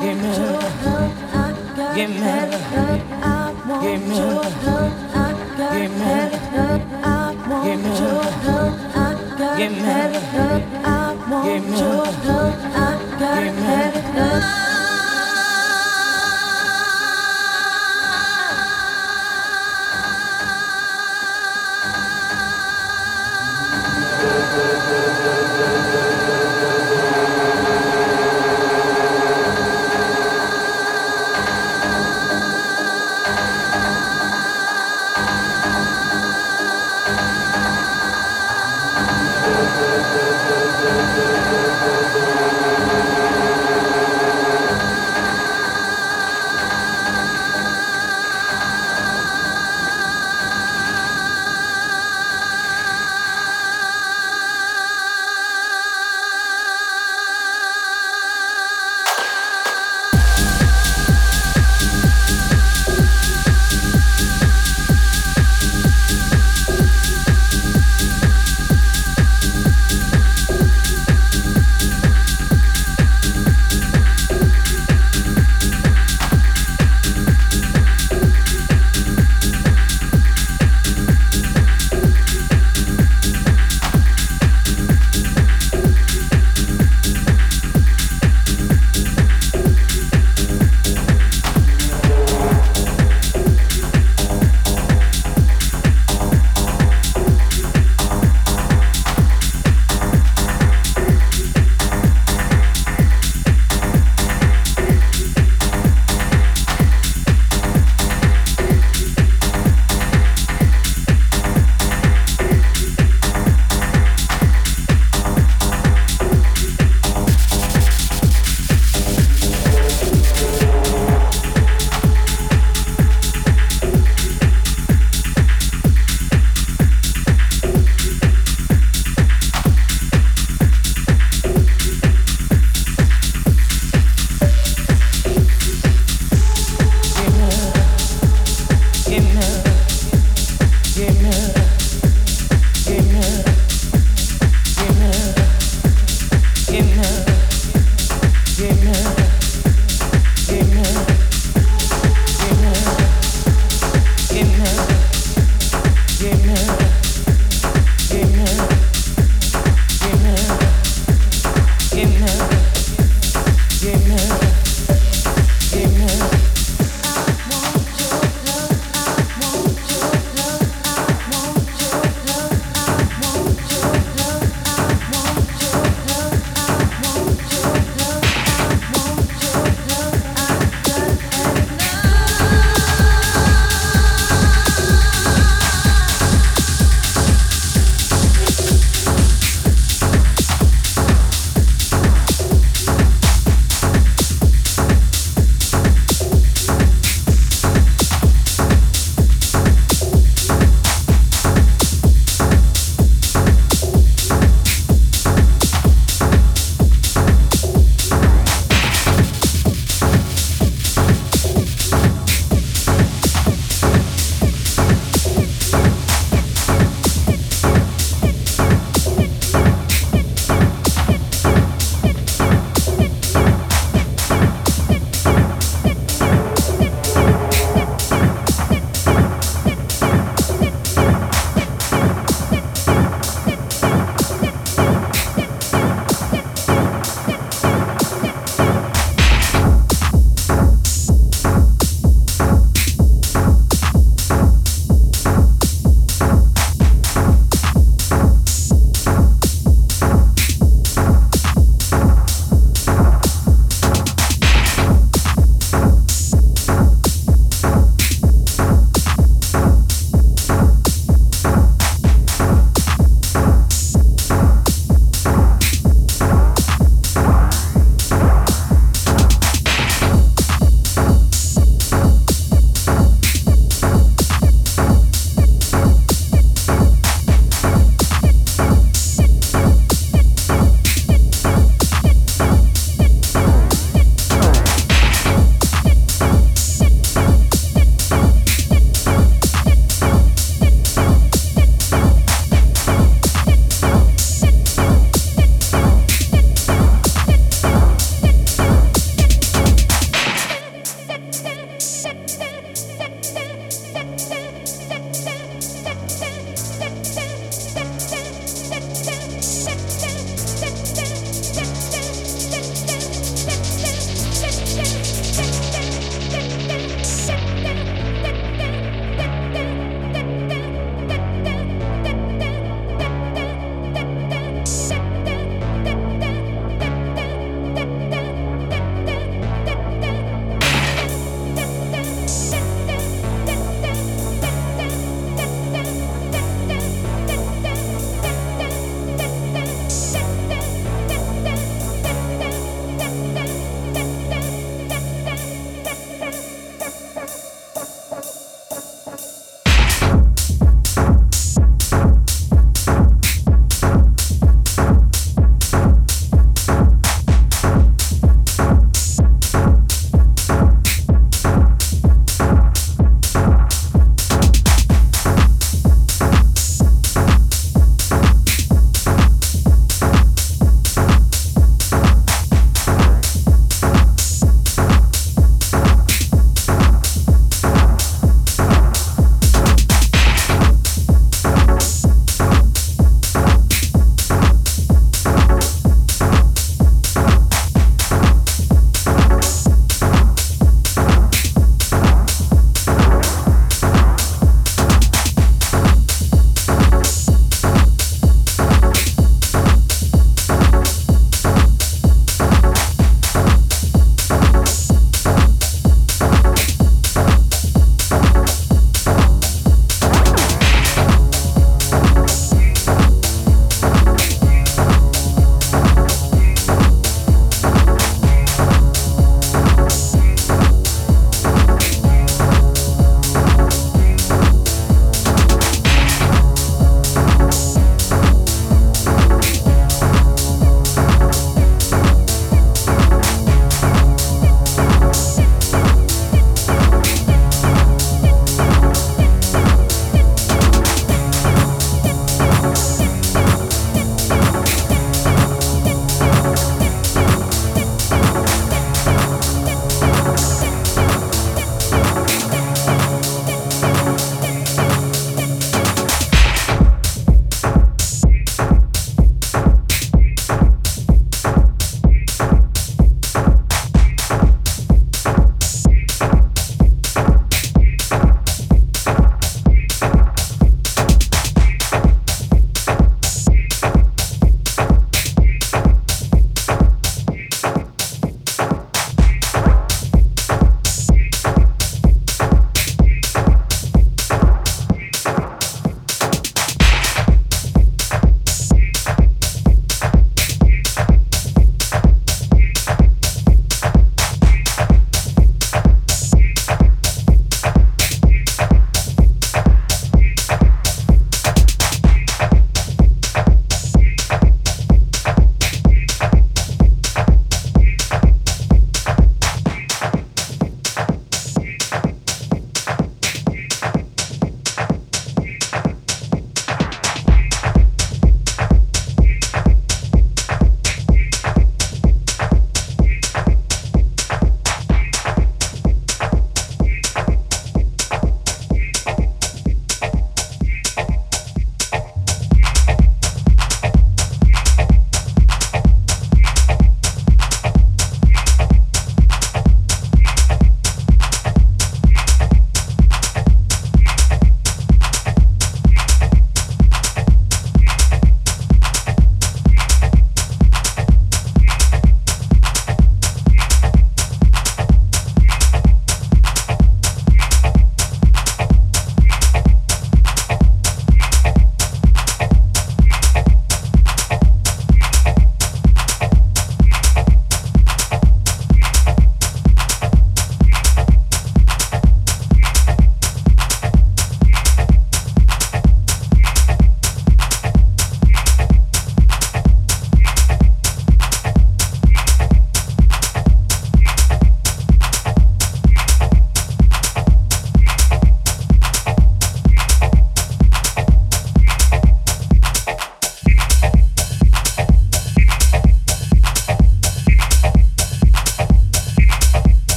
give me, give me, give me, give me, give me, give me, give me. stop,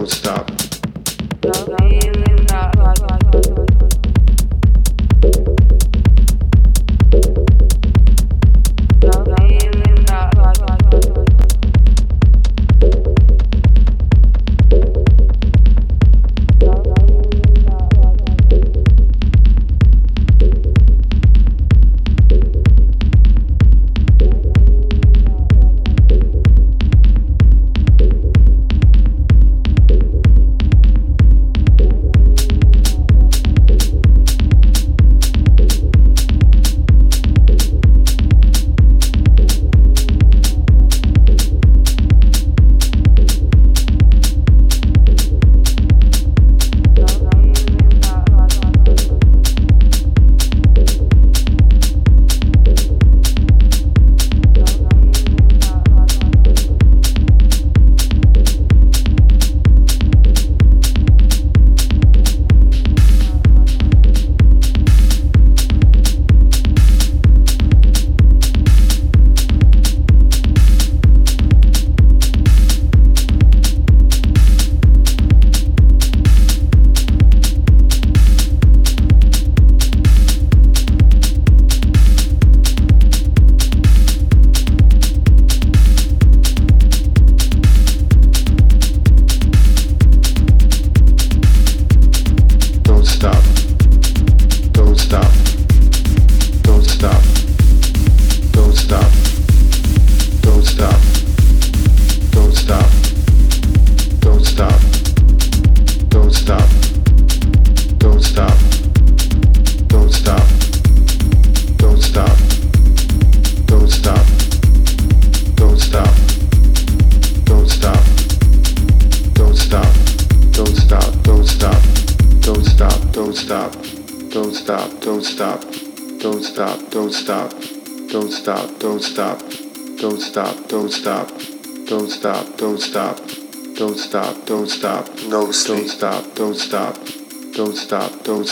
don't stop.